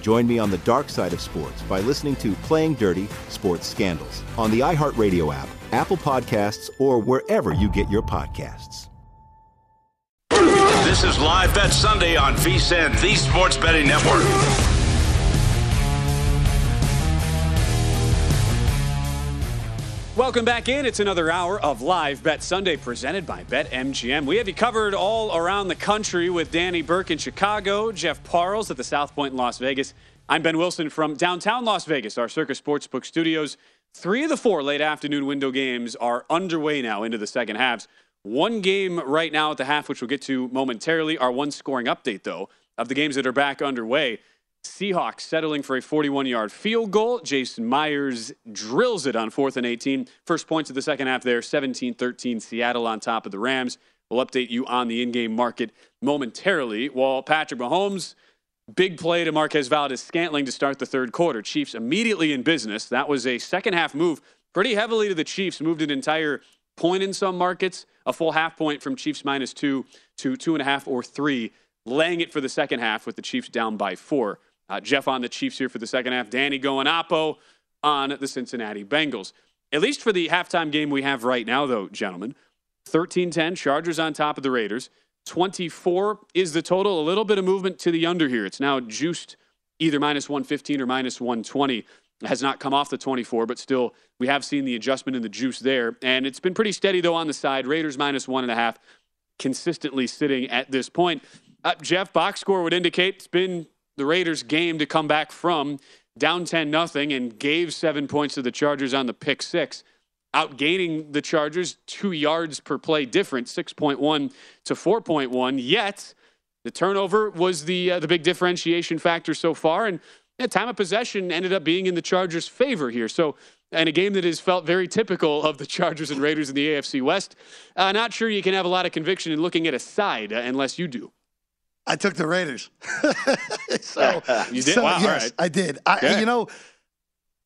Join me on the dark side of sports by listening to Playing Dirty Sports Scandals on the iHeartRadio app, Apple Podcasts, or wherever you get your podcasts. This is Live Bet Sunday on VSIN, the Sports Betting Network. Welcome back in. It's another hour of Live Bet Sunday presented by BetMGM. We have you covered all around the country with Danny Burke in Chicago, Jeff Parles at the South Point in Las Vegas. I'm Ben Wilson from downtown Las Vegas, our Circus Sportsbook studios. Three of the four late afternoon window games are underway now into the second halves. One game right now at the half, which we'll get to momentarily. Our one scoring update, though, of the games that are back underway. Seahawks settling for a 41 yard field goal. Jason Myers drills it on fourth and 18. First points of the second half there 17 13. Seattle on top of the Rams. We'll update you on the in game market momentarily. While Patrick Mahomes, big play to Marquez Valdes-Scantling to start the third quarter. Chiefs immediately in business. That was a second half move pretty heavily to the Chiefs, moved an entire point in some markets, a full half point from Chiefs minus two to two and a half or three, laying it for the second half with the Chiefs down by four. Uh, Jeff on the Chiefs here for the second half. Danny going Oppo on the Cincinnati Bengals. At least for the halftime game we have right now, though, gentlemen. 13 10, Chargers on top of the Raiders. 24 is the total. A little bit of movement to the under here. It's now juiced either minus 115 or minus 120. It has not come off the 24, but still, we have seen the adjustment in the juice there. And it's been pretty steady, though, on the side. Raiders minus one and a half, consistently sitting at this point. Uh, Jeff, box score would indicate it's been the Raiders' game to come back from down 10 nothing and gave seven points to the Chargers on the pick six, outgaining the Chargers two yards per play difference, 6.1 to 4.1. Yet the turnover was the uh, the big differentiation factor so far, and yeah, time of possession ended up being in the Chargers' favor here. So. And a game that has felt very typical of the Chargers and Raiders in the AFC West. Uh, not sure you can have a lot of conviction in looking at a side uh, unless you do. I took the Raiders. so You did? So, Wow, yes, right. I did. I, Okay. You know,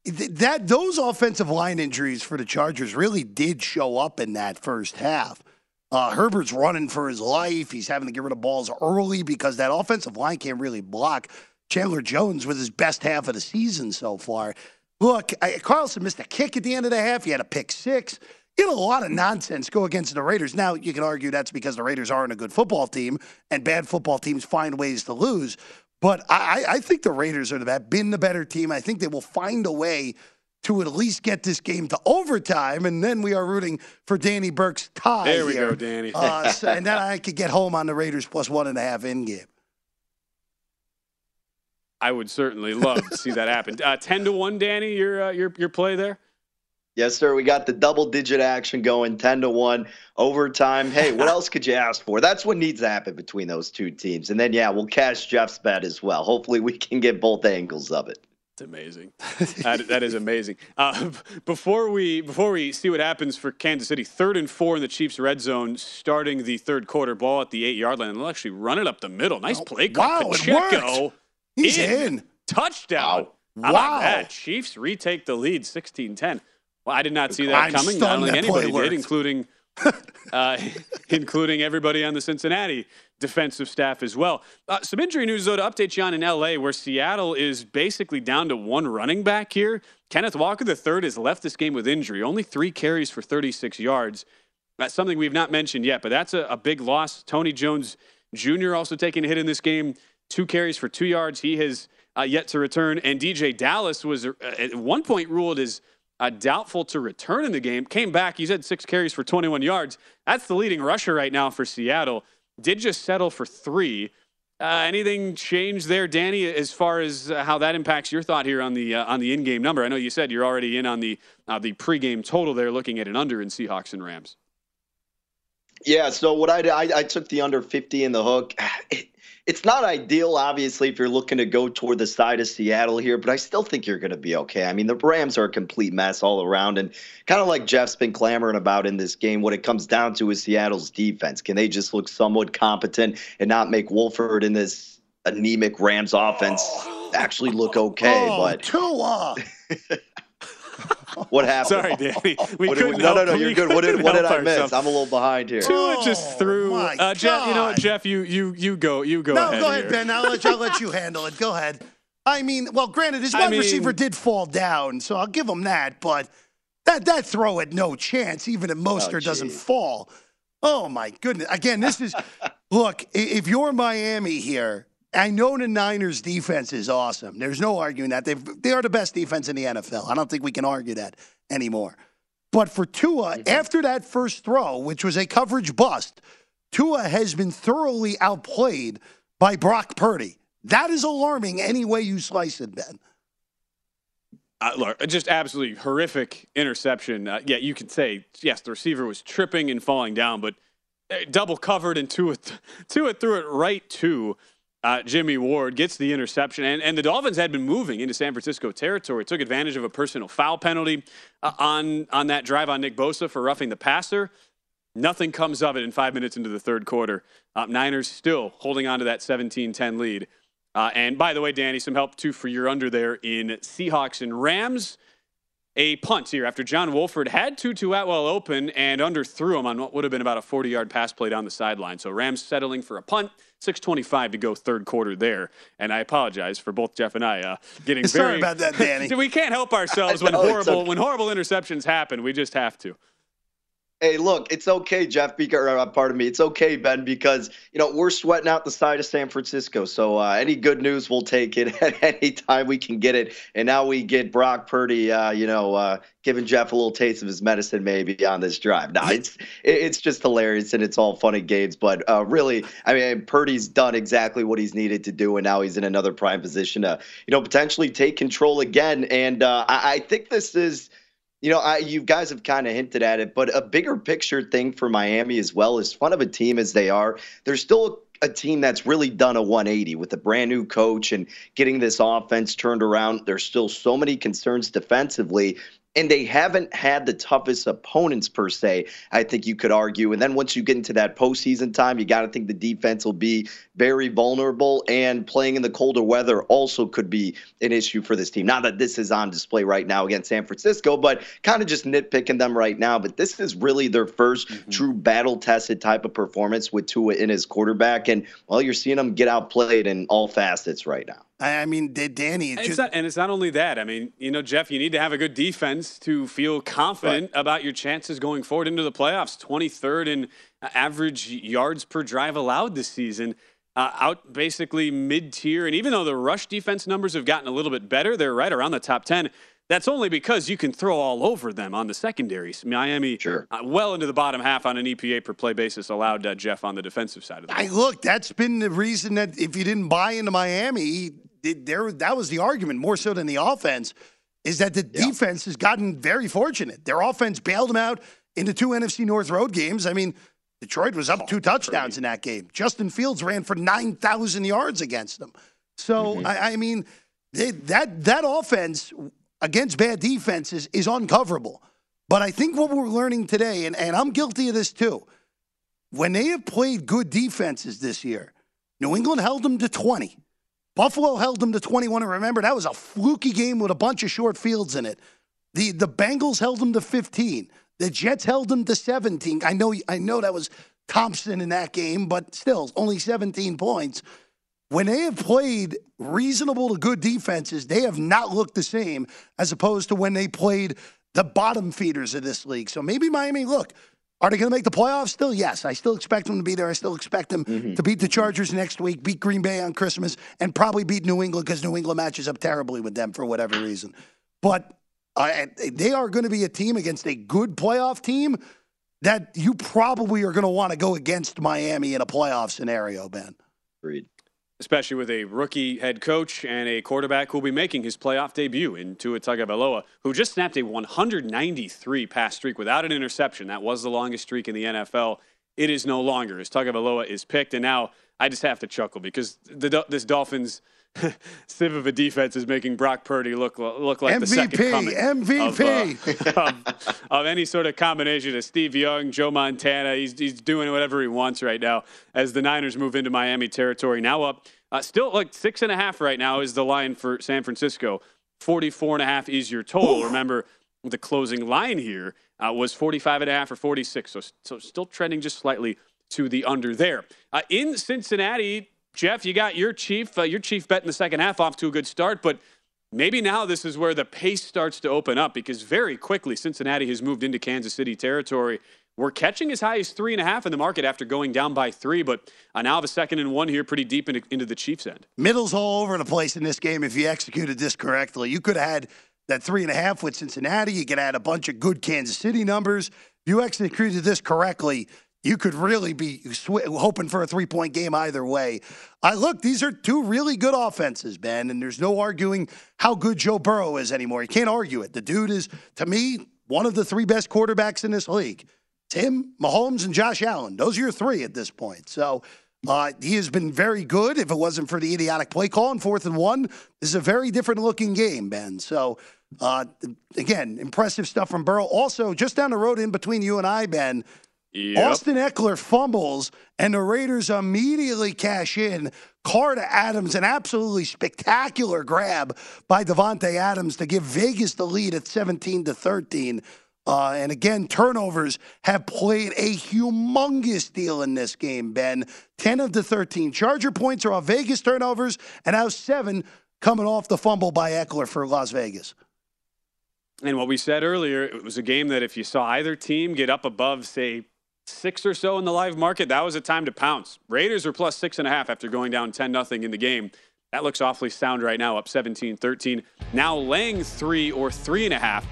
th- that those offensive line injuries for the Chargers really did show up in that first half. Uh, Herbert's running for his life. He's having to get rid of balls early because that offensive line can't really block. Chandler Jones with his best half of the season so far. Look, I, Carlson missed a kick at the end of the half. He had a pick six. You had a lot of nonsense go against the Raiders. Now, you can argue that's because the Raiders aren't a good football team, and bad football teams find ways to lose. But I, I think the Raiders are the, been the better team. I think they will find a way to at least get this game to overtime, and then we are rooting for Danny Burke's tie. There we here. go, Danny. Uh, so- and then I could get home on the Raiders plus one and a half in game. I would certainly love to see that happen. Uh, Ten to one, Danny. Your uh, your your play there. Yes, sir. We got the double digit action going 10 to 1 overtime. Hey, what else could you ask for? That's what needs to happen between those two teams. And then, yeah, we'll cash Jeff's bet as well. Hopefully, we can get both angles of it. It's amazing. that, that is amazing. Uh, before we before we see what happens for Kansas City, third and four in the Chiefs' red zone, starting the third quarter, ball at the eight yard line, and they'll actually run it up the middle. Nice play call. wow, it Pacheco worked. He's in. Touchdown. How Wow. about that? Chiefs retake the lead 16-10. Well, I did not see that I'm coming. I don't stunned think anybody did, including uh, including everybody on the Cincinnati defensive staff as well. Uh, some injury news, though, to update you on in LA, where Seattle is basically down to one running back here. Kenneth Walker III has left this game with injury, only three carries for 36 yards. That's something we've not mentioned yet, but that's a, a big loss. Tony Jones Jr. also taking a hit in this game, two carries for two yards. He has uh, yet to return. And DeeJay Dallas was uh, at one point ruled as uh, doubtful to return in the game. Came back. He's had six carries for 21 yards. That's the leading rusher right now for Seattle. Did just settle for three. Uh, anything change there, Danny, as far as uh, how that impacts your thought here on the uh, on the in-game number? I know you said you're already in on the uh, the pregame total there, looking at an under in Seahawks and Rams. Yeah, so what I did, I, I took the under 50 in the hook. it's not ideal, obviously, if you're looking to go toward the side of Seattle here, but I still think you're going to be okay. I mean, the Rams are a complete mess all around, and kind of like Jeff's been clamoring about in this game, what it comes down to is Seattle's defense. Can they just look somewhat competent and not make Wolford in this anemic Rams offense actually look okay? oh, but Tua. what happened? Sorry, Danny. We What couldn't no, no, no, we you're good. What did, what did I miss? ourselves. I'm a little behind here. Tua just Oh, threw. my Uh, Jeff, you know what, Jeff? You you you go. You go No, ahead. go ahead, here. Ben. I'll let, you, I'll let you handle it. Go ahead. I mean, well, granted, his I wide mean- receiver did fall down, so I'll give him that. But that that throw had no chance, even if Mostert doesn't fall. Oh my goodness! Again, this is look. If you're Miami here, I know the Niners' defense is awesome. There's no arguing that they they are the best defense in the NFL. I don't think we can argue that anymore. But for Tua, after that first throw, which was a coverage bust, Tua has been thoroughly outplayed by Brock Purdy. That is alarming any way you slice it, Ben. Uh, look, just absolutely horrific interception. Uh, yeah, you could say yes, the receiver was tripping and falling down, but uh, double covered and Tua, Tua threw it right to uh, Jimmy Ward, gets the interception, and, and the Dolphins had been moving into San Francisco territory. Took advantage of a personal foul penalty uh, on on that drive on Nick Bosa for roughing the passer. Nothing comes of it in five minutes into the third quarter. Uh, Niners still holding on to that 17-10 lead. Uh, and by the way, Danny, some help too for your under there in Seahawks and Rams. A punt here after John Wolford had Tutu Atwell open and underthrew him on what would have been about a 40 yard pass play down the sideline. So Rams settling for a punt, 6.25 to go third quarter there. And I apologize for both Jeff and I uh, getting Sorry very. about that, Danny. we can't help ourselves when know, horrible okay. when horrible interceptions happen. We just have to. Hey, look, it's okay, Jeff. Because, uh, pardon me, it's okay, Ben, because you know we're sweating out the side of San Francisco. So uh, any good news, we'll take it at any time we can get it. And now we get Brock Purdy, uh, you know, uh, giving Jeff a little taste of his medicine, maybe on this drive. Now it's it's just hilarious and it's all fun and games. But uh, really, I mean, Purdy's done exactly what he's needed to do, and now he's in another prime position to, you know, potentially take control again. And uh, I, I think this is. You know, I, you guys have kind of hinted at it, but a bigger picture thing for Miami as well, as fun of a team as they are, they're still a team that's really done a 180 with a brand new coach and getting this offense turned around. There's still so many concerns defensively, and they haven't had the toughest opponents per se. I think you could argue. And then once you get into that postseason time, you got to think the defense will be very vulnerable, and playing in the colder weather also could be an issue for this team. Not that this is on display right now against San Francisco, but kind of just nitpicking them right now. But this is really their 1st mm-hmm. true battle tested type of performance with Tua in his quarterback. And, well, you're seeing them get outplayed in all facets right now. I mean, Danny? It It's just, not, and it's not only that. I mean, you know, Jeff, you need to have a good defense to feel confident about your chances going forward into the playoffs. 23rd in uh, average yards per drive allowed this season. Uh, out basically mid tier. And even though the rush defense numbers have gotten a little bit better, they're right around the top 10. that's only because you can throw all over them on the secondaries. Miami, sure. uh, well into the bottom half on an EPA per play basis, allowed uh, Jeff on the defensive side of the I look, that's been the reason that if you didn't buy into Miami, it, there that was the argument more so than the offense. Is that the yeah. defense has gotten very fortunate? Their offense bailed them out in the two NFC North road games. I mean, Detroit was up two touchdowns in that game. Justin Fields ran for nine thousand yards against them. So mm-hmm. I, I, mean, they, that that offense against bad defenses is uncoverable. But I think what we're learning today, and, and I'm guilty of this too, when they have played good defenses this year, New England held them to 20. Buffalo held them to 21. And remember, that was a fluky game with a bunch of short fields in it. The, the Bengals held them to 15. The Jets held them to 17. I know, I know that was Thompson in that game, but still, only 17 points when they have played reasonable to good defenses, they have not looked the same as opposed to when they played the bottom feeders of this league. So maybe Miami, look, are they going to make the playoffs still? Yes. I still expect them to be there. I still expect them mm-hmm. to beat the Chargers next week, beat Green Bay on Christmas, and probably beat New England because New England matches up terribly with them for whatever reason. But uh, they are going to be a team against a good playoff team that you probably are going to want to go against Miami in a playoff scenario, Ben. Agreed especially with a rookie head coach and a quarterback who will be making his playoff debut in Tua Tagovailoa, who just snapped a 193 pass streak without an interception. That was the longest streak in the NFL. It is no longer as Tagovailoa is picked, and now I just have to chuckle because the, this Dolphins – sieve of a defense is making Brock Purdy look look like MVP, the second coming MVP of, uh, of, of, any sort of combination of Steve Young, Joe Montana. He's he's doing whatever he wants right now as the Niners move into Miami territory. Now up, uh, still like six and a half right now is the line for San Francisco. 44 and a half is your total. Ooh. Remember, the closing line here uh, was 45 and a half or 46, so so still trending just slightly to the under there. Uh, in Cincinnati, Jeff, you got your chief, uh, your chief bet in the second half off to a good start, but maybe now this is where the pace starts to open up because very quickly Cincinnati has moved into Kansas City territory. We're catching as high as three and a half in the market after going down by three, but I now have a second and one here, pretty deep into, into the Chiefs' end. Middle's all over the place in this game if you executed this correctly. You could have had that three and a half with Cincinnati. You could add a bunch of good Kansas City numbers. If you executed this correctly, you could really be sw- hoping for a three point game either way. I look, these are two really good offenses, Ben, and there's no arguing how good Joe Burrow is anymore. You can't argue it. The dude is, to me, one of the three best quarterbacks in this league. It's him, Mahomes, and Josh Allen. Those are your three at this point. So uh, he has been very good. If it wasn't for the idiotic play call in fourth and one, this is a very different looking game, Ben. So, uh, again, impressive stuff from Burrow. Also, just down the road in between you and I, Ben, Yep. Austin Ekeler fumbles, and the Raiders immediately cash in. Carter Adams, an absolutely spectacular grab by Davante Adams to give Vegas the lead at 17 to 13. Uh, and again, turnovers have played a humongous deal in this game, Ben. 10 of the 13 Charger points are off Vegas turnovers, and now seven coming off the fumble by Ekeler for Las Vegas. And what we said earlier, it was a game that if you saw either team get up above, say, six or so in the live market, that was a time to pounce. Raiders are plus six and a half after going down 10 nothing in the game. That looks awfully sound right now, up 17 13. Now laying three or three and a half.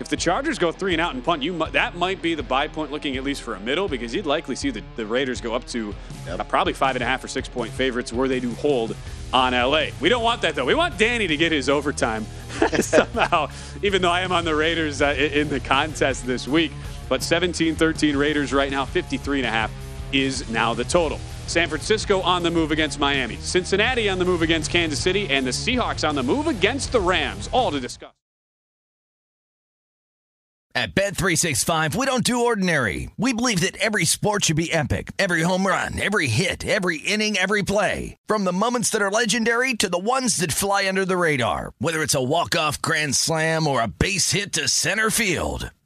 If the Chargers go three and out and punt, you that might be the buy point looking at least for a middle because you'd likely see the, the Raiders go up to yep. uh, probably five and a half or six point favorites where they do hold on LA. We don't want that though. We want Danny to get his overtime somehow, even though I am on the Raiders uh, in the contest this week. But 17 13 Raiders right now, 53 and a half is now the total. San Francisco on the move against Miami, Cincinnati on the move against Kansas City, and the Seahawks on the move against the Rams. All to discuss. At Bet365, we don't do ordinary. We believe that every sport should be epic. Every home run, every hit, every inning, every play. From the moments that are legendary to the ones that fly under the radar. Whether it's a walk-off grand slam or a base hit to center field.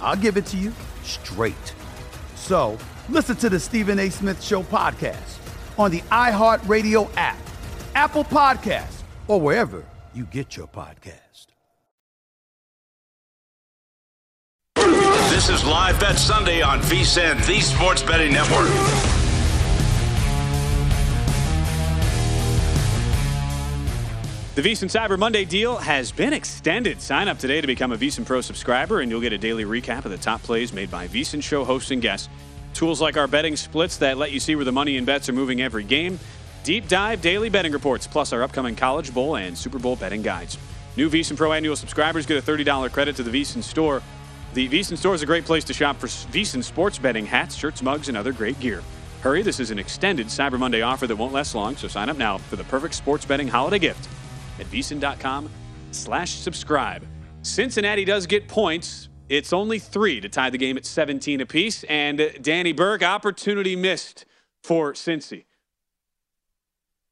I'll give it to you straight. So listen to the Stephen A. Smith Show podcast on the iHeartRadio app, Apple Podcasts, or wherever you get your podcast. This is Live Bet Sunday on VSIN, the Sports Betting Network. The VSiN Cyber Monday deal has been extended. Sign up today to become a VSiN Pro subscriber, and you'll get a daily recap of the top plays made by VSiN show hosts and guests. Tools like our betting splits that let you see where the money and bets are moving every game. Deep dive daily betting reports, plus our upcoming College Bowl and Super Bowl betting guides. New VSiN Pro annual subscribers get a $30 credit to the VSiN store. The VSiN store is a great place to shop for VSiN sports betting hats, shirts, mugs, and other great gear. Hurry, this is an extended Cyber Monday offer that won't last long, so sign up now for the perfect sports betting holiday gift at vsin.com slash subscribe. Cincinnati does get points. It's only three to tie the game at 17 apiece. And Danny Burke, opportunity missed for Cincy.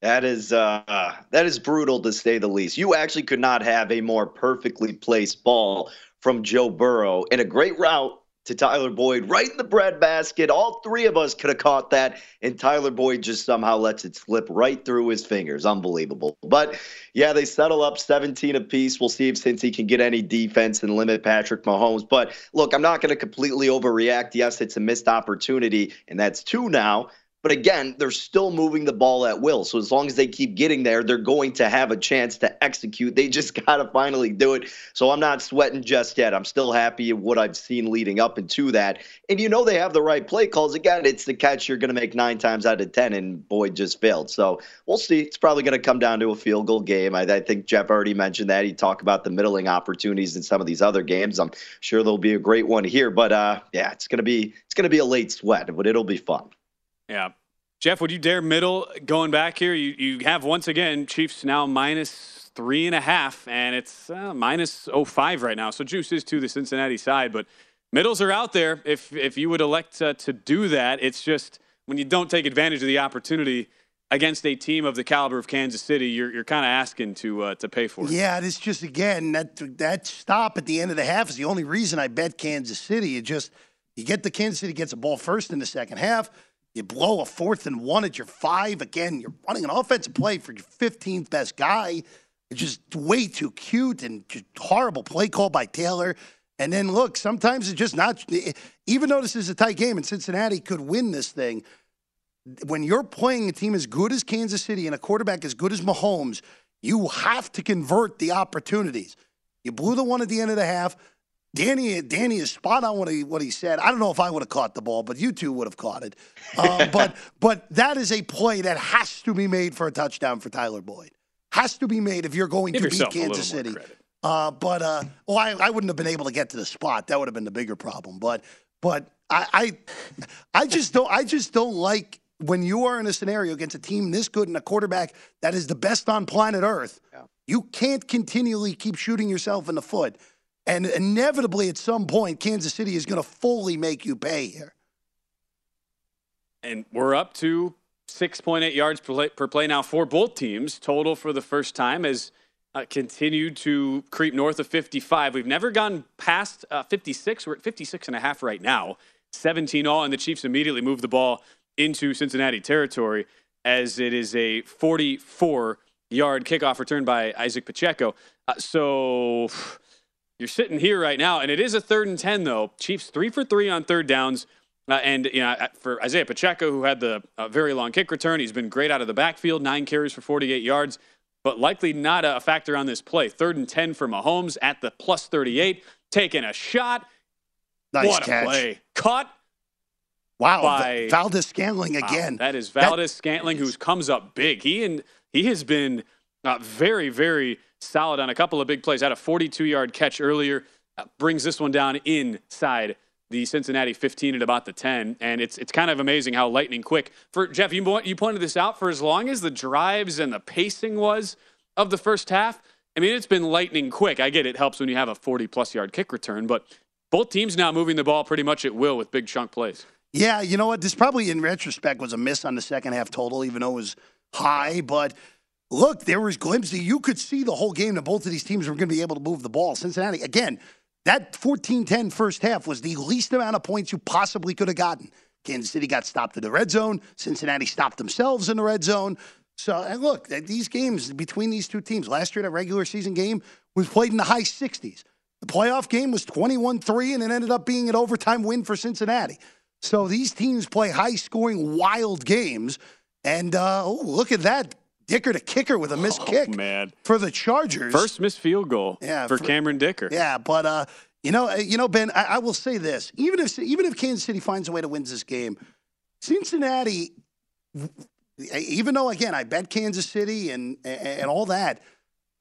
That is uh, that is brutal to say the least. You actually could not have a more perfectly placed ball from Joe Burrow in a great route to Tyler Boyd right in the breadbasket. All three of us could have caught that, and Tyler Boyd just somehow lets it slip right through his fingers. Unbelievable. But yeah, they settle up 17 apiece. We'll see if Cincy can get any defense and limit Patrick Mahomes. But look, I'm not going to completely overreact. Yes, it's a missed opportunity, and that's two now. But again, they're still moving the ball at will. So as long as they keep getting there, they're going to have a chance to execute. They just got to finally do it. So I'm not sweating just yet. I'm still happy with what I've seen leading up into that. And you know they have the right play calls. Again, it's the catch you're going to make nine times out of 10, and Boyd just failed. So we'll see. It's probably going to come down to a field goal game. I, I think Jeff already mentioned that. He talked about the middling opportunities in some of these other games. I'm sure there'll be a great one here. But uh, yeah, it's going to be it's going to be a late sweat, but it'll be fun. Yeah. Jeff, would you dare middle going back here? You, you have once again Chiefs now minus three and a half, and it's uh, minus 05 right now. So juice is to the Cincinnati side, but middles are out there. If if you would elect uh, to do that, it's just when you don't take advantage of the opportunity against a team of the caliber of Kansas City, you're you're kind of asking to uh, to pay for it. Yeah, it's just again that that stop at the end of the half is the only reason I bet Kansas City. It just you get the Kansas City gets a ball first in the second half. You blow a fourth and one at your five. Again, you're running an offensive play for your 15th best guy. It's just way too cute and just horrible play call by Taylor. And then look, sometimes it's just not, even though this is a tight game and Cincinnati could win this thing, when you're playing a team as good as Kansas City and a quarterback as good as Mahomes, you have to convert the opportunities. You blew the one at the end of the half. Danny, Danny is spot on what he what he said. I don't know if I would have caught the ball, but you two would have caught it. Uh, but but that is a play that has to be made for a touchdown for Tyler Boyd. Has to be made if you're going Give to beat Kansas City. Uh, but uh, well, I, I wouldn't have been able to get to the spot. That would have been the bigger problem. But but I I, I just don't I just don't like when you are in a scenario against a team this good and a quarterback that is the best on planet Earth. You can't continually keep shooting yourself in the foot. And inevitably, at some point, Kansas City is going to fully make you pay here. And we're up to 6.8 yards per play, per play now for both teams total for the first time as uh, continued to creep north of 55. We've never gone past uh, 56. We're at 56 and a half right now. 17 all, and the Chiefs immediately move the ball into Cincinnati territory as it is a 44 yard kickoff return by Isaac Pacheco. Uh, so you're sitting here right now, and it is a third and 10, though. Chiefs three for three on third downs. Uh, and you know, for Isiah Pacheco, who had the uh, very long kick return, he's been great out of the backfield, nine carries for 48 yards, but likely not a factor on this play. Third and 10 for Mahomes at the plus 38, taking a shot. Nice what catch. a play! Caught Wow, by Valdez Scantling Wow, again. that is That- Valdes-Scantling, who comes up big. He and he has been uh, very, very solid on a couple of big plays. Had a 42-yard catch earlier, uh, brings this one down inside the Cincinnati 15 at about the 10, and it's it's kind of amazing how lightning quick. For Jeff, you you pointed this out for as long as the drives and the pacing was of the first half. I mean, it's been lightning quick. I get it helps when you have a 40-plus yard kick return, but both teams now moving the ball pretty much at will with big chunk plays. Yeah, you know what? This probably in retrospect was a miss on the second half total, even though it was high. But look, there was glimpses. You could see the whole game that both of these teams were going to be able to move the ball. Cincinnati, again, that 14 10 first half was the least amount of points you possibly could have gotten. Kansas City got stopped in the red zone. Cincinnati stopped themselves in the red zone. So, and look, these games between these two teams, last year, that regular season game was played in the high 60s. The playoff game was 21 3, and it ended up being an overtime win for Cincinnati. So these teams play high scoring, wild games. And uh, oh, look at that. Dicker to kicker with a missed kick Oh, man. for the Chargers. First missed field goal Yeah, for for- Cameron Dicker. Yeah, but uh, you know, uh, you know, Ben, I, I will say this: even if even if Kansas City finds a way to win this game, Cincinnati, even though again I bet Kansas City and and all that,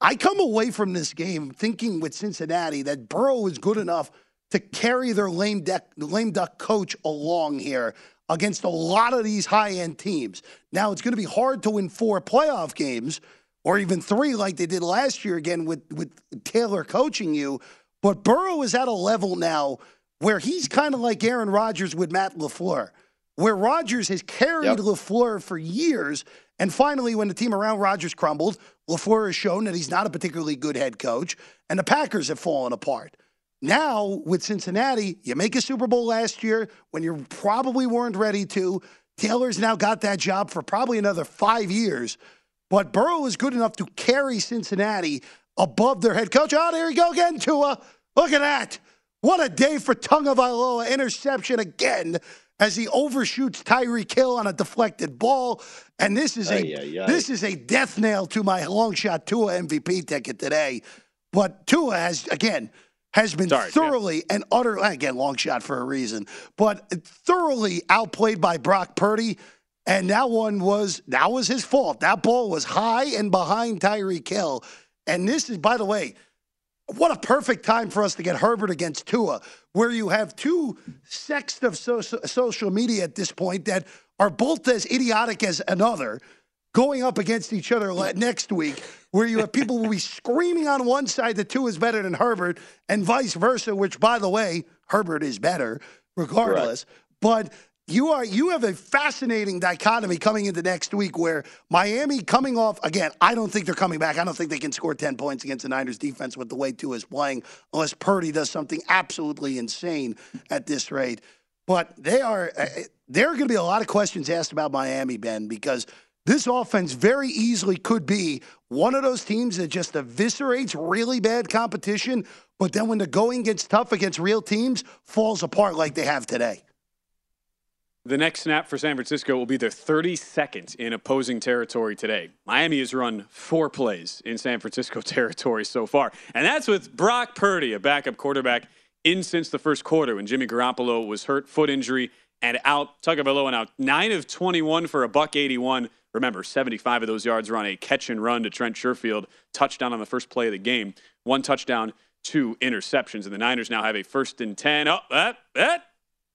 I come away from this game thinking with Cincinnati that Burrow is good enough to carry their lame duck lame duck coach along here against a lot of these high end teams. Now it's going to be hard to win four playoff games or even three like they did last year again with with Taylor coaching you. But Burrow is at a level now where he's kind of like Aaron Rodgers with Matt LaFleur, where Rodgers has carried Yep. LaFleur for years. And finally, when the team around Rodgers crumbled, LaFleur has shown that he's not a particularly good head coach, and the Packers have fallen apart. Now, with Cincinnati, you make a Super Bowl last year when you probably weren't ready to. Taylor's now got that job for probably another five years. But Burrow is good enough to carry Cincinnati above their head coach. Oh, there you go again, Tua. Look at that. What a day for Tagovailoa. Interception again as he overshoots Tyreek Hill on a deflected ball. And this is a Ay, ay, ay. this is a death nail to my long shot Tua MVP ticket today. But Tua has again has been Sorry, thoroughly and utterly, again long shot for a reason, but thoroughly outplayed by Brock Purdy. And that one was that was his fault. That ball was high and behind Tyreek Hill. And this is, by the way, what a perfect time for us to get Herbert against Tua, where you have two sects of so- social media at this point that are both as idiotic as another going up against each other next week, where you have people will be screaming on one side that Tua is better than Herbert, and vice versa, which, by the way, Herbert is better regardless. But you are you have a fascinating dichotomy coming into next week where Miami coming off again. I don't think they're coming back. I don't think they can score ten points against the Niners defense with the way Tua is playing, unless Purdy does something absolutely insane at this rate. But they are uh, there are going to be a lot of questions asked about Miami, Ben, because this offense very easily could be one of those teams that just eviscerates really bad competition, but then when the going gets tough against real teams, falls apart like they have today. The next snap for San Francisco will be their 32nd in opposing territory today. Miami has run four plays in San Francisco territory so far, and that's with Brock Purdy, a backup quarterback in since the first quarter when Jimmy Garoppolo was hurt, foot injury, and out. Tagovailoa out nine of 21 for a buck 81. Remember, 75 of those yards were on a catch and run to Trent Sherfield, touchdown on the first play of the game. One touchdown, two interceptions, and the Niners now have a first and 10. Oh, that, that.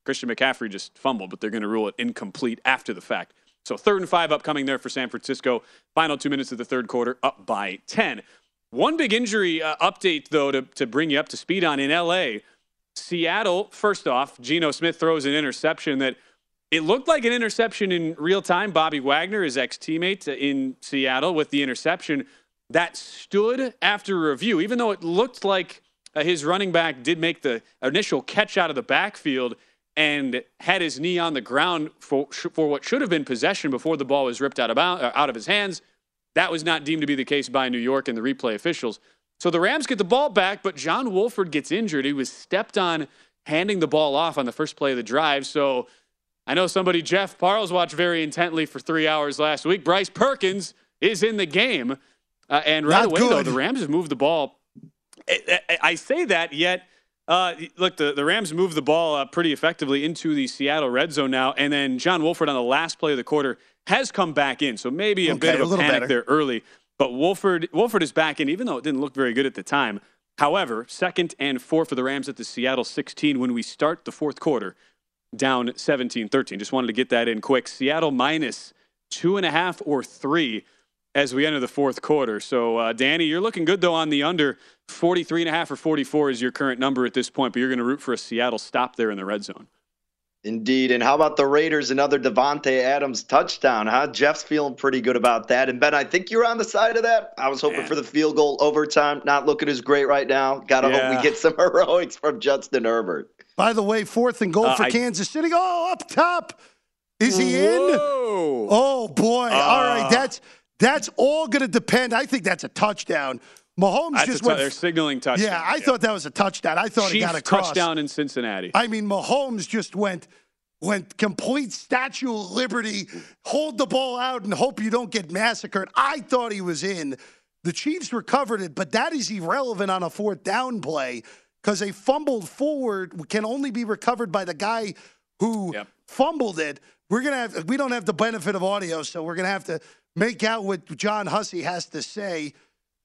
Christian McCaffrey just fumbled, but they're going to rule it incomplete after the fact. So third and five upcoming there for San Francisco. Final two minutes of the third quarter, up by 10. One big injury uh, update, though, to, to bring you up to speed on in LA. Seattle, first off, Geno Smith throws an interception that it looked like an interception in real time. Bobby Wagner, his ex teammate in Seattle, with the interception that stood after review, even though it looked like uh, his running back did make the initial catch out of the backfield and had his knee on the ground for, for what should have been possession before the ball was ripped out of, uh, out of his hands. That was not deemed to be the case by New York and the replay officials. So the Rams get the ball back, but John Wolford gets injured. He was stepped on handing the ball off on the first play of the drive. So I know somebody Jeff Parles watched very intently for three hours last week. Bryce Perkins is in the game. Uh, and right Not away, good. though, the Rams have moved the ball. I, I, I say that, yet, uh, look, the, the Rams moved the ball uh, pretty effectively into the Seattle red zone now. And then John Wolford on the last play of the quarter has come back in. So maybe a okay, bit of a, a panic better. there early. But Wolford, Wolford is back in, even though it didn't look very good at the time. However, second and four for the Rams at the Seattle 16 when we start the fourth quarter, down 17 13. Just wanted to get that in quick. Seattle minus two and a half or three as we enter the fourth quarter. So, uh, Danny, you're looking good, though, on the under. 43 and a half or 44 is your current number at this point, but you're going to root for a Seattle stop there in the red zone. Indeed. And how about the Raiders? Another Davante Adams touchdown, huh? Jeff's feeling pretty good about that. And Ben, I think you're on the side of that. I was hoping Man. for the field goal overtime. Not looking as great right now. Got to yeah. hope we get some heroics from Justin Herbert. By the way, fourth and goal uh, for I, Kansas City. Oh, up top. Is he Whoa. in? Oh boy! Uh, all right, that's that's all going to depend. I think that's a touchdown. Mahomes just went. They're signaling touchdown. Yeah, I yeah. thought that was a touchdown. I thought he got a cross. touchdown in Cincinnati. I mean, Mahomes just went went complete Statue of Liberty, hold the ball out and hope you don't get massacred. I thought he was in. The Chiefs recovered it, but that is irrelevant on a fourth down play because a fumbled forward can only be recovered by the guy who yep. fumbled it. We're gonna have we don't have the benefit of audio, so we're gonna have to make out what John Hussey has to say.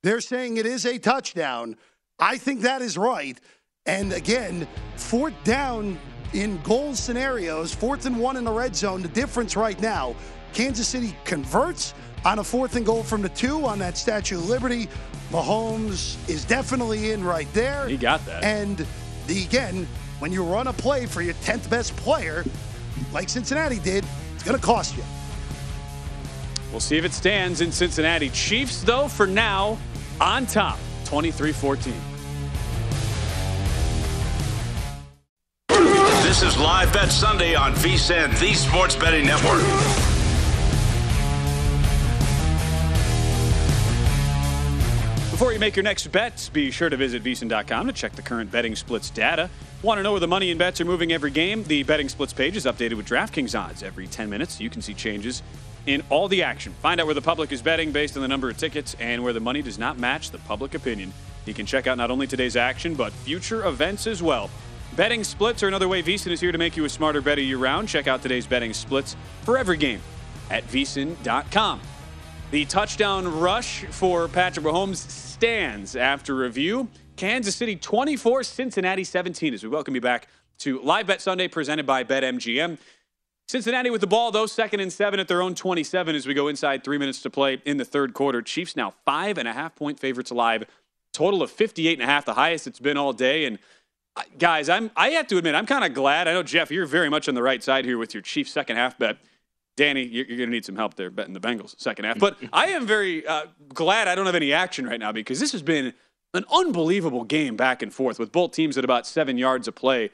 They're saying it is a touchdown. I think that is right. And again, fourth down in goal scenarios, fourth and one in the red zone, the difference right now, Kansas City converts on a fourth and goal from the two on that Statue of Liberty. Mahomes is definitely in right there. He got that. And the, again, when you run a play for your 10th best player, like Cincinnati did, it's going to cost you. We'll see if it stands in Cincinnati. Chiefs, though, for now, on top, 23 14. This is Live Bet Sunday on VSIN, the Sports Betting Network. Before you make your next bets, be sure to visit VSIN.com to check the current betting splits data. Want to know where the money and bets are moving every game? The betting splits page is updated with DraftKings odds every 10 minutes. You can see changes in all the action. Find out where the public is betting based on the number of tickets and where the money does not match the public opinion. You can check out not only today's action, but future events as well. Betting splits are another way VSIN is here to make you a smarter better year round. Check out today's betting splits for every game at VSIN.com. The touchdown rush for Patrick Mahomes stands after review. Kansas City 24, Cincinnati 17 as we welcome you back to Live Bet Sunday presented by BetMGM. Cincinnati with the ball, though, second and seven at their own 27 as we go inside three minutes to play in the third quarter. Chiefs now five and a half point favorites alive. Total of 58 and a half, the highest it's been all day. And uh, guys, I'm I have to admit I'm kind of glad. I know Jeff, you're very much on the right side here with your Chiefs second half bet. Danny, you're, you're going to need some help there betting the Bengals second half. But I am very uh, glad I don't have any action right now because this has been an unbelievable game back and forth with both teams at about seven yards of play.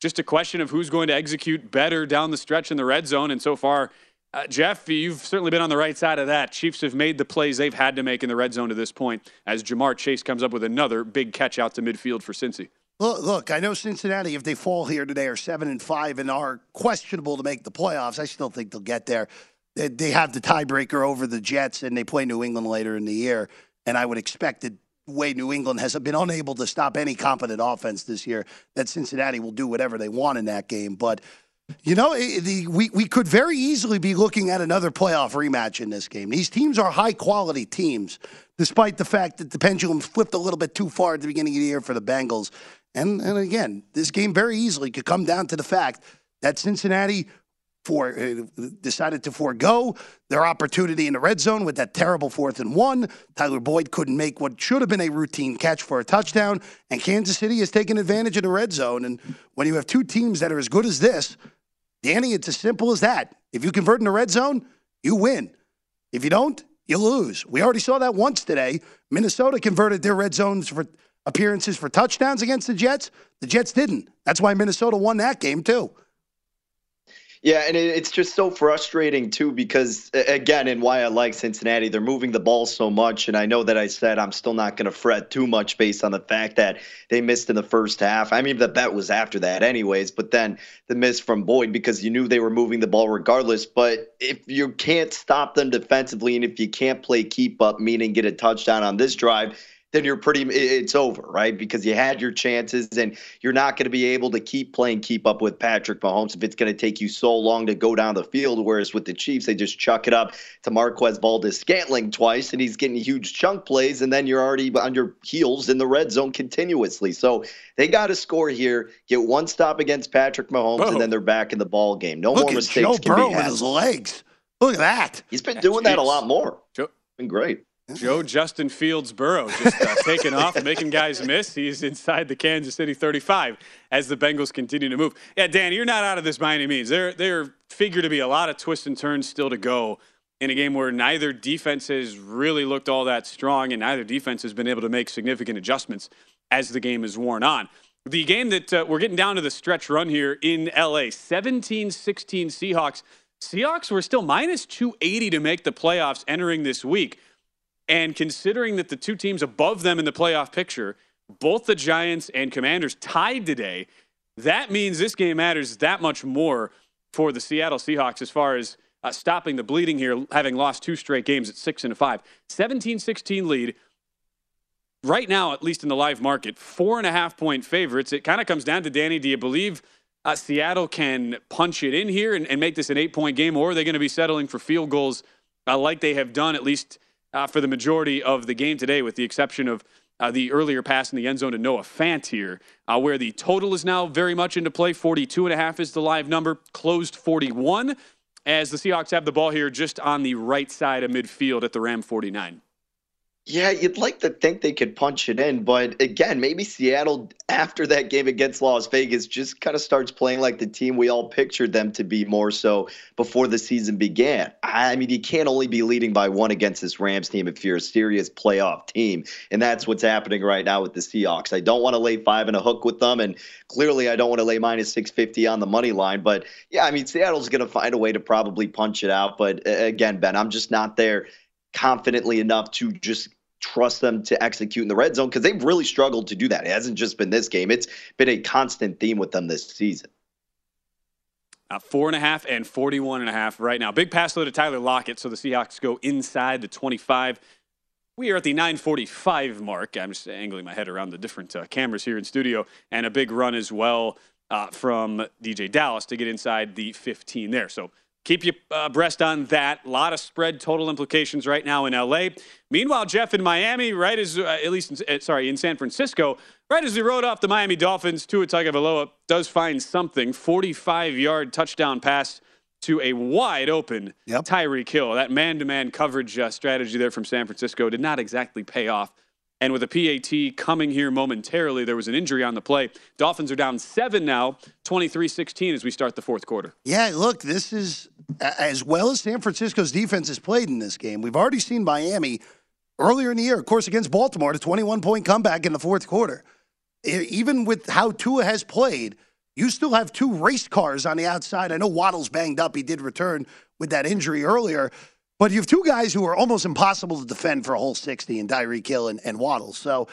Just a question of who's going to execute better down the stretch in the red zone. And so far, uh, Jeff, you've certainly been on the right side of that. Chiefs have made the plays they've had to make in the red zone to this point as Ja'Marr Chase comes up with another big catch out to midfield for Cincy. Look, look, I know Cincinnati, if they fall here today, are seven and five and are questionable to make the playoffs. I still think they'll get there. They, have the tiebreaker over the Jets, and they play New England later in the year. And I would expect it way New England has been unable to stop any competent offense this year, that Cincinnati will do whatever they want in that game. But you know, it, the, we, we could very easily be looking at another playoff rematch in this game. These teams are high quality teams, despite the fact that the pendulum flipped a little bit too far at the beginning of the year for the Bengals. And, and again, this game very easily could come down to the fact that Cincinnati for uh, decided to forego their opportunity in the red zone with that terrible fourth and one. Tyler Boyd couldn't make what should have been a routine catch for a touchdown, and Kansas City has taken advantage of the red zone. And when you have two teams that are as good as this, Danny, it's as simple as that. If you convert in the red zone, you win. If you don't, you lose. We already saw that once today. Minnesota converted their red zones for appearances for touchdowns against the Jets. The Jets didn't. That's why Minnesota won that game, too. Yeah, and it's just so frustrating too because again, and why I like Cincinnati, they're moving the ball so much, and I know that I said I'm still not going to fret too much based on the fact that they missed in the first half. I mean, the bet was after that, anyways, but then the miss from Boyd because you knew they were moving the ball regardless. But if you can't stop them defensively, and if you can't play keep up, meaning get a touchdown on this drive then you're pretty it's over, right? Because you had your chances and you're not going to be able to keep playing keep up with Patrick Mahomes if it's going to take you so long to go down the field whereas with the Chiefs they just chuck it up to Marquez Valdes-Scantling twice and he's getting huge chunk plays and then you're already on your heels in the red zone continuously. So they got to score here, get one stop against Patrick Mahomes Whoa. and then they're back in the ball game. No Look more mistakes Joe can Burrow be with had. his legs. Look at that. He's been doing that a lot more. Joe, Been great. Joe Justin Fields Burrow just uh, taking off, making guys miss. He's inside the Kansas City 35 as the Bengals continue to move. Yeah, Dan, you're not out of this by any means. There, there figure to be a lot of twists and turns still to go in a game where neither defense has really looked all that strong and neither defense has been able to make significant adjustments as the game has worn on. The game that uh, we're getting down to the stretch run here in LA 17 16 Seahawks. Seahawks were still minus 280 to make the playoffs entering this week. And considering that the two teams above them in the playoff picture, both the Giants and Commanders tied today, that means this game matters that much more for the Seattle Seahawks as far as uh, stopping the bleeding here, having lost two straight games at 6 and 5. 17 16 lead. Right now, at least in the live market, four and a half point favorites. It kind of comes down to Danny. Do you believe uh, Seattle can punch it in here and, and make this an eight point game, or are they going to be settling for field goals uh, like they have done at least uh, for the majority of the game today, with the exception of uh, the earlier pass in the end zone to Noah Fant here, uh, where the total is now very much into play. 42 and a half is the live number, closed 41, as the Seahawks have the ball here just on the right side of midfield at the Ram 49. Yeah, you'd like to think they could punch it in, but again, maybe Seattle after that game against Las Vegas just kind of starts playing like the team we all pictured them to be more so before the season began. I mean, you can't only be leading by one against this Rams team if you're a serious playoff team, and that's what's happening right now with the Seahawks. I don't want to lay five and a hook with them, and clearly I don't want to lay minus 650 on the money line, but yeah, I mean, Seattle's going to find a way to probably punch it out, but again, Ben, I'm just not there confidently enough to just trust them to execute in the red zone because they've really struggled to do that. It hasn't just been this game, it's been a constant theme with them this season. Uh, four and a half and 41 and a half right now. Big pass load to Tyler Lockett, so the Seahawks go inside the 25. We are at the 945 mark. I'm just angling my head around the different uh, cameras here in studio, and a big run as well uh, from DeeJay Dallas to get inside the 15 there. So keep you uh, abreast on that. A lot of spread total implications right now in LA. Meanwhile, Jeff in Miami, right as uh, at least, in, uh, sorry, in San Francisco, right as he rode off the Miami Dolphins, Tua Tagovailoa does find something. 45-yard touchdown pass to a wide open Tyreek Hill. That man-to-man coverage uh, strategy there from San Francisco did not exactly pay off. And with a PAT coming here momentarily, there was an injury on the play. Dolphins are down seven now, 23 16 as we start the fourth quarter. Yeah, look, this is as well as San Francisco's defense has played in this game. We've already seen Miami earlier in the year, of course, against Baltimore, a 21 point comeback in the fourth quarter. Even with how Tua has played, you still have two race cars on the outside. I know Waddle's banged up. He did return with that injury earlier. But you have two guys who are almost impossible to defend for a whole 60 in Tyreek Hill and, and Waddle. So,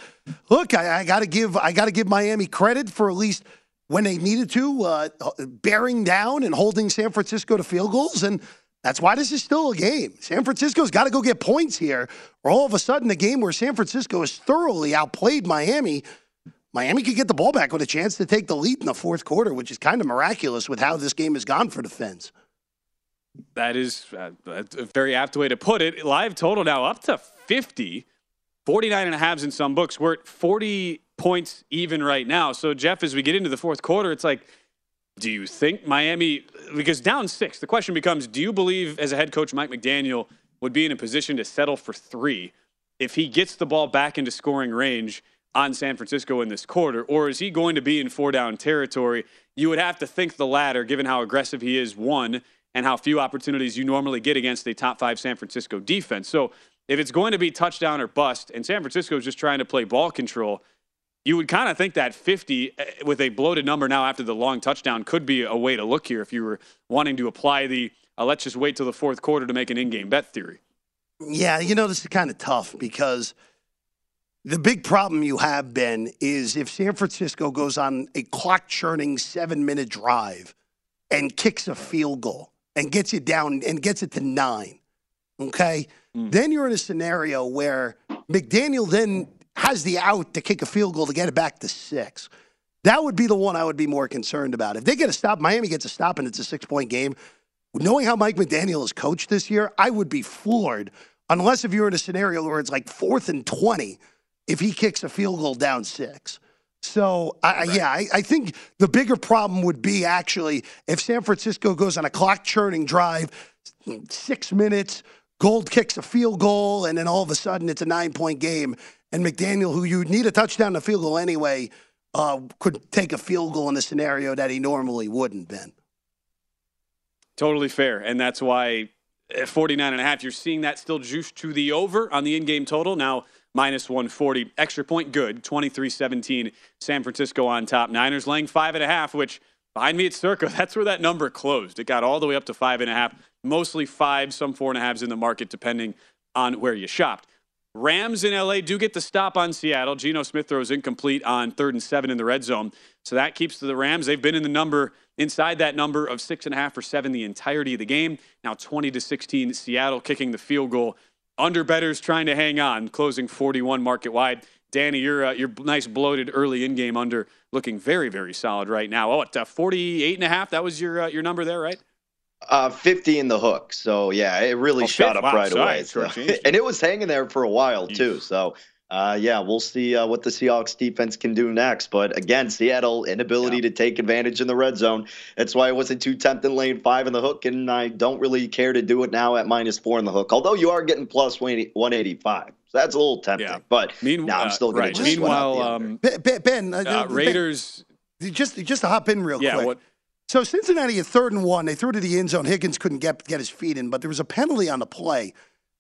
look, I, I got to give I got to give Miami credit for at least when they needed to, uh, bearing down and holding San Francisco to field goals. And That's why this is still a game. San Francisco's got to go get points here, or all of a sudden, a game where San Francisco has thoroughly outplayed Miami. Miami could get the ball back with a chance to take the lead in the fourth quarter, which is kind of miraculous with how this game has gone for the. That is uh, a very apt way to put it. Live total now up to 50, 49 and a halves in some books. We're at 40 points even right now. So, Jeff, as we get into the fourth quarter, it's like, do you think Miami, because down six, the question becomes do you believe, as a head coach, Mike McDaniel would be in a position to settle for three if he gets the ball back into scoring range on San Francisco in this quarter? Or is he going to be in four down territory? You would have to think the latter, given how aggressive he is, one, and how few opportunities you normally get against a top five San Francisco defense. So, if it's going to be touchdown or bust, and San Francisco is just trying to play ball control, you would kind of think that 50 eh, with a bloated number now after the long touchdown could be a way to look here if you were wanting to apply the uh, let's just wait till the fourth quarter to make an in-game bet theory. Yeah, you know this is kind of tough because the big problem you have Ben is if San Francisco goes on a clock churning 7-minute drive and kicks a field goal and gets you down and gets it to 9. Okay? Mm. Then you're in a scenario where McDaniel then has the out to kick a field goal to get it back to six. That would be the one I would be more concerned about. If they get a stop, Miami gets a stop, and it's a six point game. Knowing how Mike McDaniel is coached this year, I would be floored, unless if you're in a scenario where it's like fourth and 20, if he kicks a field goal down six. So, I, right. yeah, I, I, think the bigger problem would be actually if San Francisco goes on a clock churning drive, six minutes, Gould kicks a field goal, and then all of a sudden it's a nine point game and McDaniel, who you need a touchdown to field goal anyway, uh, could take a field goal in a scenario that he normally wouldn't, Ben. Totally fair. And that's why at 49 and a half, you're seeing that still juiced to the over on the in-game total. Now minus 140. Extra point good. 23-17. San Francisco on top. Niners laying five and a half, which behind me at Circa, that's where that number closed. It got all the way up to five and a half. Mostly five, some four and a halves in the market, depending on where you shopped. Rams in LA do get the stop on Seattle. Geno Smith throws incomplete on third and seven in the red zone. So that keeps the Rams. They've been in the number inside that number of six and a half or seven the entirety of the game. Now 20 to 16, Seattle kicking the field goal. Under betters trying to hang on, closing 41 market wide. Danny, your uh, your nice bloated early in game under looking very very solid right now. Oh, at uh, 48 and a half. That was your uh, your number there, right? Uh, 50 in the hook. So, yeah, it really oh, shot up wow, right sorry, away. So. and it was hanging there for a while, too. So, uh, yeah, we'll see uh, what the Seahawks defense can do next. But again, Seattle inability yeah. to take advantage in the red zone. That's why I wasn't too tempted lane five in the hook, and I don't really care to do it now at minus four in the hook. Although you are getting plus 185. So that's a little tempting. Yeah. But meanwhile, I'm still going right. to Meanwhile, um, Ben, ben uh, uh, Raiders. Just, just to hop in real yeah, quick. What, so Cincinnati at third and one, they threw to the end zone. Higgins couldn't get get his feet in, but there was a penalty on the play.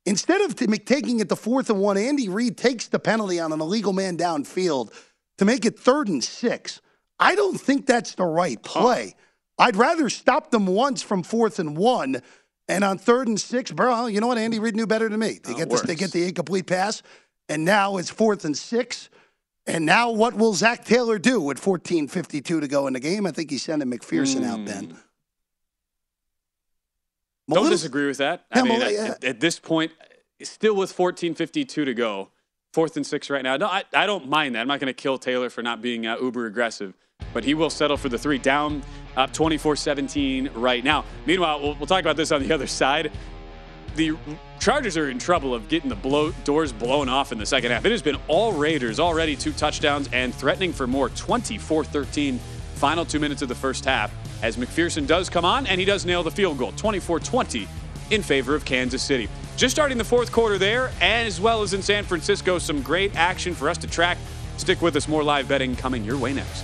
Instead of taking it to fourth and one, Andy Reid takes the penalty on an illegal man downfield to make it third and six. I don't think that's the right play. I'd rather stop them once from fourth and one, and on third and six, bro. You know what? Andy Reid knew better than me. They oh, get this, they get the incomplete pass, and now it's fourth and six. And now, what will Zac Taylor do with 14:52 to go in the game? I think he's sending McPherson mm. out. Ben, don't disagree with that. I mean, at, at, this point, still with 14:52 to go, fourth and six right now. No, I, I don't mind that. I'm not going to kill Taylor for not being uh, uber aggressive, but he will settle for the three. Down up 24-17 right now. Meanwhile, we'll, we'll talk about this on the other side the Chargers are in trouble of getting the blow, doors blown off in the second half. It has been all Raiders, already two touchdowns and threatening for more 24 13 final two minutes of the first half as McPherson does come on and he does nail the field goal 24 20 in favor of Kansas City. Just starting the fourth quarter there, as well as in San Francisco, some great action for us to track. Stick with us, more live betting coming your way next.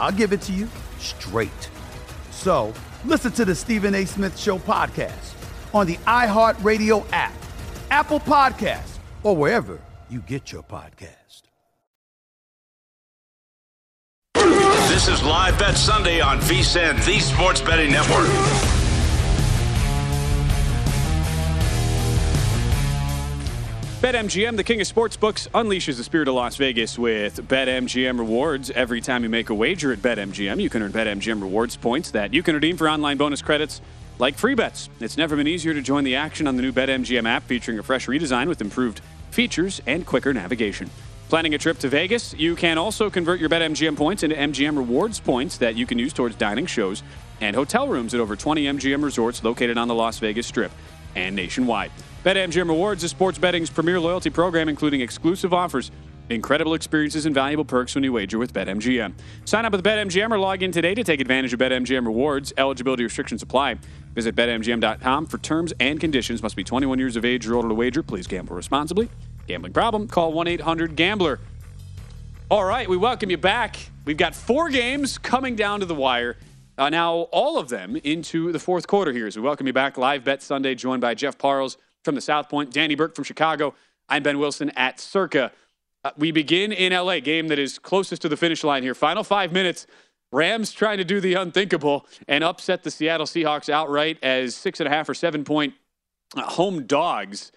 I'll give it to you straight. So, listen to the Stephen A. Smith Show podcast on the iHeartRadio app, Apple Podcasts, or wherever you get your podcast. This is Live Bet Sunday on VSIN, the Sports Betting Network. BetMGM, the king of sportsbooks, unleashes the spirit of Las Vegas with BetMGM rewards. Every time you make a wager at BetMGM, you can earn BetMGM rewards points that you can redeem for online bonus credits like free bets. It's never been easier to join the action on the new BetMGM app featuring a fresh redesign with improved features and quicker navigation. Planning a trip to Vegas, you can also convert your BetMGM points into MGM rewards points that you can use towards dining shows and hotel rooms at over 20 MGM resorts located on the Las Vegas Strip and nationwide. BetMGM Rewards is sports betting's premier loyalty program, including exclusive offers, incredible experiences, and valuable perks when you wager with BetMGM. Sign up with BetMGM or log in today to take advantage of BetMGM Rewards. Eligibility restrictions apply. Visit BetMGM.com for terms and conditions. Must be 21 years of age or older to wager. Please gamble responsibly. Gambling problem? Call 1 800 Gambler. All right, we welcome you back. We've got four games coming down to the wire. Uh, now, all of them into the fourth quarter here. So we welcome you back. Live Bet Sunday, joined by Jeff Parles from the South Point, Danny Burke from Chicago. I'm Ben Wilson at Circa. Uh, we begin in LA, game that is closest to the finish line here. Final five minutes. Rams trying to do the unthinkable and upset the Seattle Seahawks outright as six and a half or seven point uh, home dogs.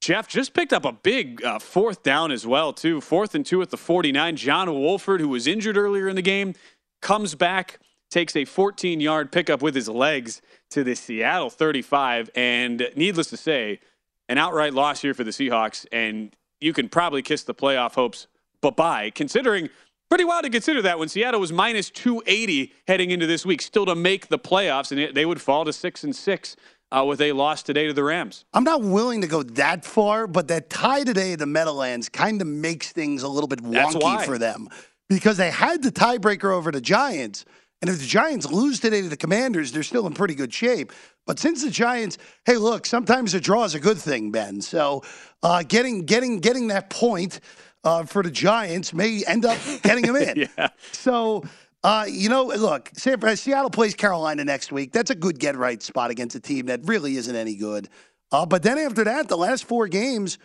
Jeff just picked up a big uh, fourth down as well, too. Fourth and two at the 49. John Wolford, who was injured earlier in the game, comes back, takes a 14 yard pickup with his legs to the Seattle 35. And needless to say, an outright loss here for the Seahawks. And you can probably kiss the playoff hopes bye bye, considering pretty wild to consider that when Seattle was minus 280 heading into this week, still to make the playoffs, and they would fall to six and six. Uh, with a loss today to the Rams. I'm not willing to go that far, but that tie today the Meadowlands kind of makes things a little bit wonky for them because they had the tiebreaker over the Giants. And if the Giants lose today to the Commanders, they're still in pretty good shape. But since the Giants, hey, look, sometimes a draw is a good thing, Ben. So uh, getting getting getting that point uh, for the Giants may end up getting them in. yeah. So. Uh, you know, look, Seattle plays Carolina next week. That's a good get right spot against a team that really isn't any good. Uh, but then after that, the last four games,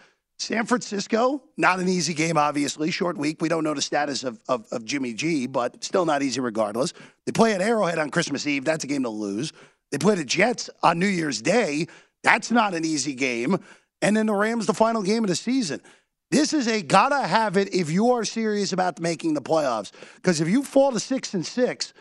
San Francisco, not an easy game, obviously. Short week. We don't know the status of, of, of, Jimmy G, but still not easy regardless. They play at Arrowhead on Christmas Eve. That's a game to lose. They play the Jets on New Year's Day. That's not an easy game. And then the Rams, the final game of the season. This is a gotta have it if you are serious about making the playoffs. Because if you fall to six and six,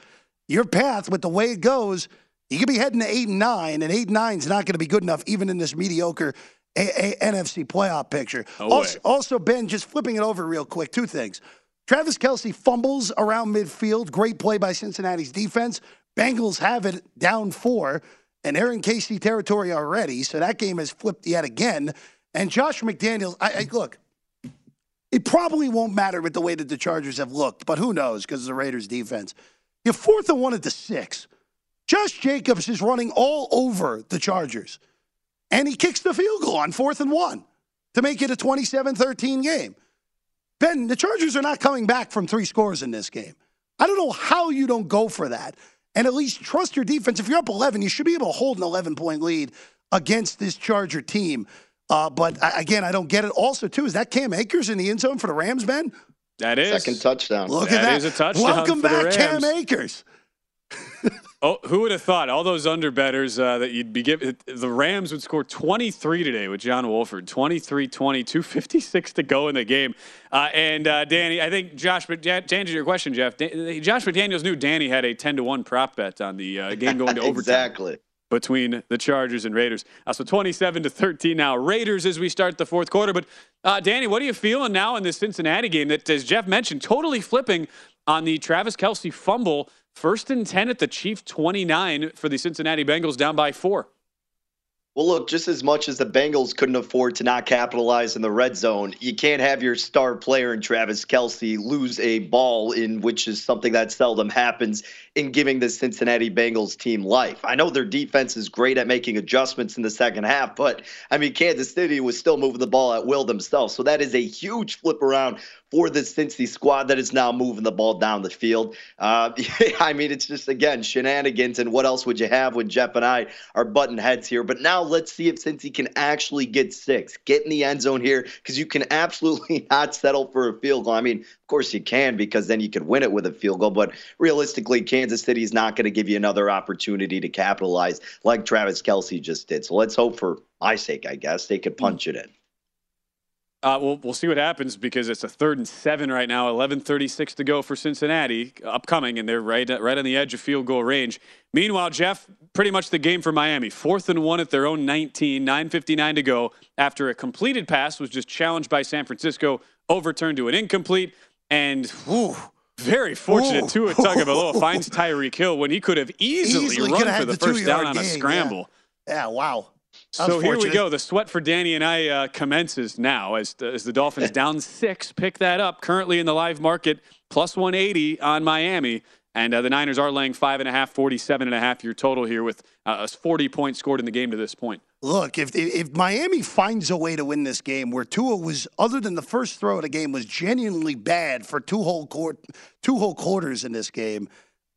your path with the way it goes, you could be heading to eight and nine, and eight and nine is not going to be good enough even in this mediocre a- a- NFC playoff picture. No also, also, Ben, just flipping it over real quick, two things. Travis Kelce fumbles around midfield. Great play by Cincinnati's defense. Bengals have it down four, and they're in KC territory already. So that game has flipped yet again. And Josh McDaniels, I, I look, it probably won't matter with the way that the Chargers have looked, but who knows because of the Raiders' defense. You're fourth and one at the six. Josh Jacobs is running all over the Chargers, and he kicks the field goal on fourth and one to make it a 27 13 game. Ben, the Chargers are not coming back from three scores in this game. I don't know how you don't go for that and at least trust your defense. If you're up 11, you should be able to hold an 11 point lead against this Charger team. Uh, but I, again, I don't get it. Also, too, is that Cam Akers in the end zone for the Rams, Ben? That is Second touchdown. Look That at that. is a touchdown Welcome for the back, Cam Akers. Oh, who would have thought all those underbetters uh, that you'd be giving the Rams would score 23 today with John Wolford 23 20, 256 to go in the game. Uh, and uh, Danny, I think Josh, but to answer your question, Jeff, Dan, Josh McDaniels knew Danny had a 10 to 1 prop bet on the uh, game going to overtime exactly. between the Chargers and Raiders. Uh, so 27 to 13 now. Raiders as we start the fourth quarter. But uh, Danny, what are you feeling now in this Cincinnati game that, as Jeff mentioned, totally flipping on the Travis Kelce fumble? First and 10 at the Chief 29 for the Cincinnati Bengals down by four. Well, look, just as much as the Bengals couldn't afford to not capitalize in the red zone, you can't have your star player in Travis Kelce lose a ball in which is something that seldom happens in giving the Cincinnati Bengals team life. I know their defense is great at making adjustments in the second half, but I mean, Kansas City was still moving the ball at will themselves. So that is a huge flip around for the Cincy squad that is now moving the ball down the field. Uh, I mean, it's just, again, shenanigans. And what else would you have when Jeff and I are button heads here? But now let's see if Cincy can actually get six, get in the end zone here, because you can absolutely not settle for a field goal. I mean, of course you can, because then you could win it with a field goal. But realistically, Kansas City is not going to give you another opportunity to capitalize like Travis Kelce just did. So let's hope for my sake, I guess, they could punch it in. Uh, we'll, we'll see what happens because it's a third and seven right now. Eleven thirty-six to go for Cincinnati, upcoming, and they're right right on the edge of field goal range. Meanwhile, Jeff, pretty much the game for Miami. Fourth and one at their own 19, 9:59 to go. After a completed pass was just challenged by San Francisco, overturned to an incomplete, and whew, very fortunate to a Ooh. Tua Tagovailoa finds Tyreek Hill when he could have easily, Easily run for the, first down two-yard on a gain, yeah. scramble. Yeah, wow. So here we go. The sweat for Danny and I uh, commences now as the, as the Dolphins down six pick that up. Currently in the live market, plus 180 on Miami. And uh, the Niners are laying five and a half, 47 and a half your total here with uh, a 40 points scored in the game to this point. Look, if if Miami finds a way to win this game, where Tua was, other than the first throw of the game, was genuinely bad for two whole court, two whole quarters in this game,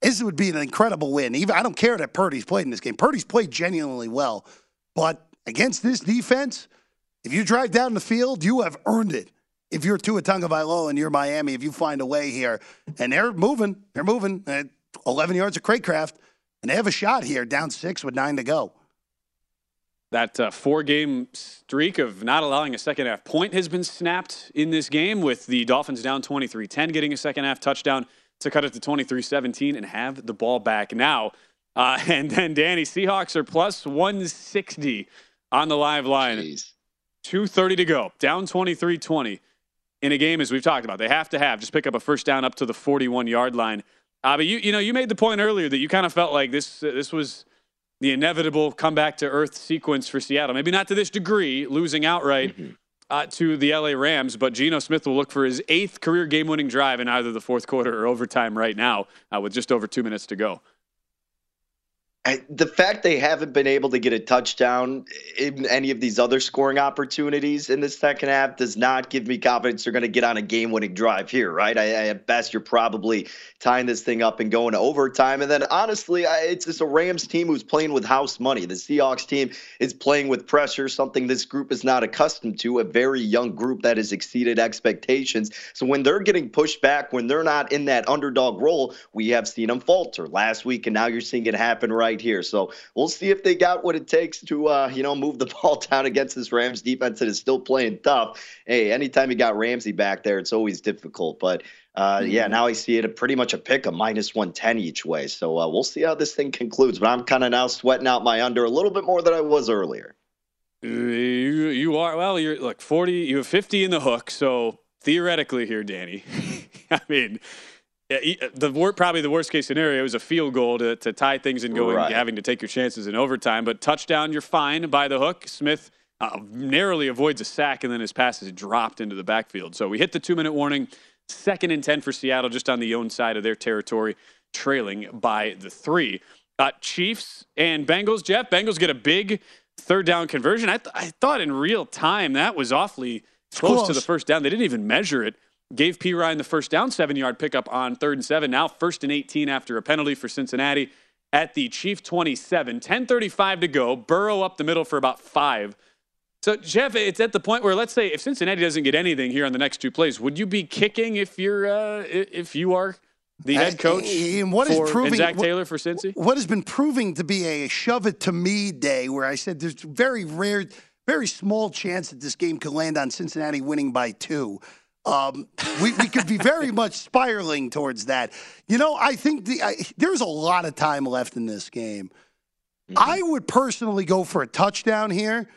this would be an incredible win. Even I don't care that Purdy's played in this game. Purdy's played genuinely well, but against this defense, if you drive down the field, you have earned it. If you're Tua Tagovailoa and you're Miami, if you find a way here, and they're moving, they're moving at 11 yards of Craycraft, and they have a shot here, down six with nine to go. That uh, four game streak of not allowing a second half point has been snapped in this game with the Dolphins down 23 10, getting a second half touchdown to cut it to 23 17 and have the ball back now. Uh, and then Danny, Seahawks are plus 160 on the live line. Jeez. 2.30 to go, down 23 20 in a game, as we've talked about. They have to have, just pick up a first down up to the 41 yard line. Uh, but you, you know, you made the point earlier that you kind of felt like this, uh, this was the inevitable comeback to earth sequence for Seattle. Maybe not to this degree, losing outright uh, to the LA Rams, but Geno Smith will look for his eighth career game winning drive in either the fourth quarter or overtime right now uh, with just over two minutes to go. The fact they haven't been able to get a touchdown in any of these other scoring opportunities in the second half does not give me confidence they're going to get on a game-winning drive here, right? I, at best, you're probably tying this thing up and going to overtime. And then, honestly, I, it's just a Rams team who's playing with house money. The Seahawks team is playing with pressure, something this group is not accustomed to. A very young group that has exceeded expectations. So when they're getting pushed back, when they're not in that underdog role, we have seen them falter last week, and now you're seeing it happen right here. So we'll see if they got what it takes to, uh, you know, move the ball down against this Rams defense that is still playing tough. Hey, anytime you got Ramsey back there, it's always difficult. But Uh, yeah, now I see it at pretty much a pick, a minus 110 each way. So uh, we'll see how this thing concludes. But I'm kind of now sweating out my under a little bit more than I was earlier. You, you are, well, you're like 40, you have 50 in the hook. So theoretically here, Danny, I mean, the probably the worst case scenario is a field goal to, to tie things and going, right. having to take your chances in overtime. But touchdown, you're fine by the hook. Smith uh, narrowly avoids a sack, and then his pass is dropped into the backfield. So we hit the two minute warning. Second and 10 for Seattle, just on the own side of their territory, trailing by the three. Uh, Chiefs and Bengals, Jeff. Bengals get a big third down conversion. I, th- I thought in real time that was awfully close, close, to the first down. They didn't even measure it. Gave Perine the first down, seven yard pickup on third and seven. Now first and 18 after a penalty for Cincinnati at the Chief 27. 10.35 to go. Burrow up the middle for about five so, Jeff, it's at the point where let's say if Cincinnati doesn't get anything here on the next two plays, would you be kicking if you're uh, if you are the head coach and what for, is proving, and Zac Taylor for Cincy? What has been proving to be a shove it to me day, where I said there's very rare, very small chance that this game could land on Cincinnati winning by two. Um, we, we could be very much spiraling towards that. You know, I think the, I, there's a lot of time left in this game. Mm-hmm. I would personally go for a touchdown here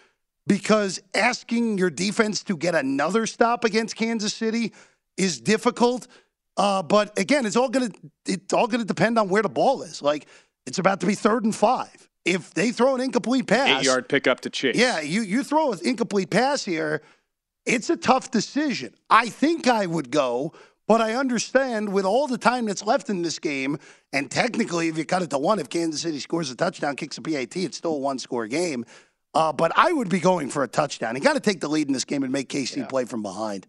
because asking your defense to get another stop against Kansas City is difficult. Uh, but again, it's all gonna it's all gonna depend on where the ball is. Like it's about to be third and five. If they throw an incomplete pass, eight yard pickup to chase. Yeah, you you throw an incomplete pass here. It's a tough decision. I think I would go, but I understand with all the time that's left in this game, and technically, if you cut it to one, if Kansas City scores a touchdown, kicks a PAT, it's still a one score game. Uh, but I would be going for a touchdown. You got to take the lead in this game and make KC yeah. play from behind.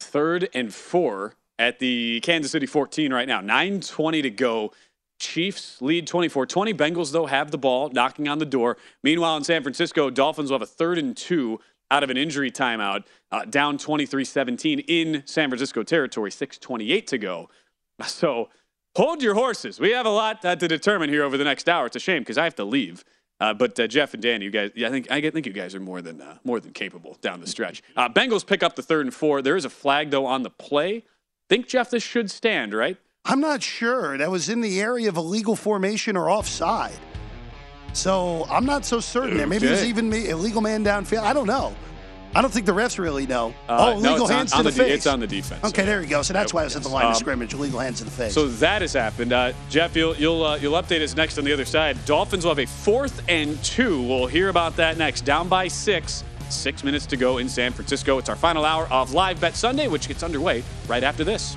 Third and four at the Kansas City 14 right now. 9.20 to go. Chiefs lead 24 20. Bengals, though, have the ball knocking on the door. Meanwhile, in San Francisco, Dolphins will have a third and two out of an injury timeout, uh, down 23 17 in San Francisco territory, 6.28 to go. So hold your horses. We have a lot uh, to determine here over the next hour. It's a shame because I have to leave. Uh, but uh, Jeff and Dan, you guys, I think I think you guys are more than uh, more than capable down the stretch. Uh, Bengals pick up the third and four. There is a flag though on the play. Think Jeff, this should stand, right? I'm not sure. That was in the area of illegal formation or offside. So I'm not so certain there. Maybe okay. it was even illegal man downfield. I don't know. I don't think the refs really know. Uh, oh, legal no, hands on, to on the, the, face. It's on the defense. Okay, there you go. So that's why I was at the line um, of scrimmage. Legal hands to the face. So that has happened. Uh, Jeff, you'll you'll uh, you'll update us next on the other side. Dolphins will have a fourth and two. We'll hear about that next. Down by six. Six minutes to go in San Francisco. It's our final hour of Live Bet Sunday, which gets underway right after this.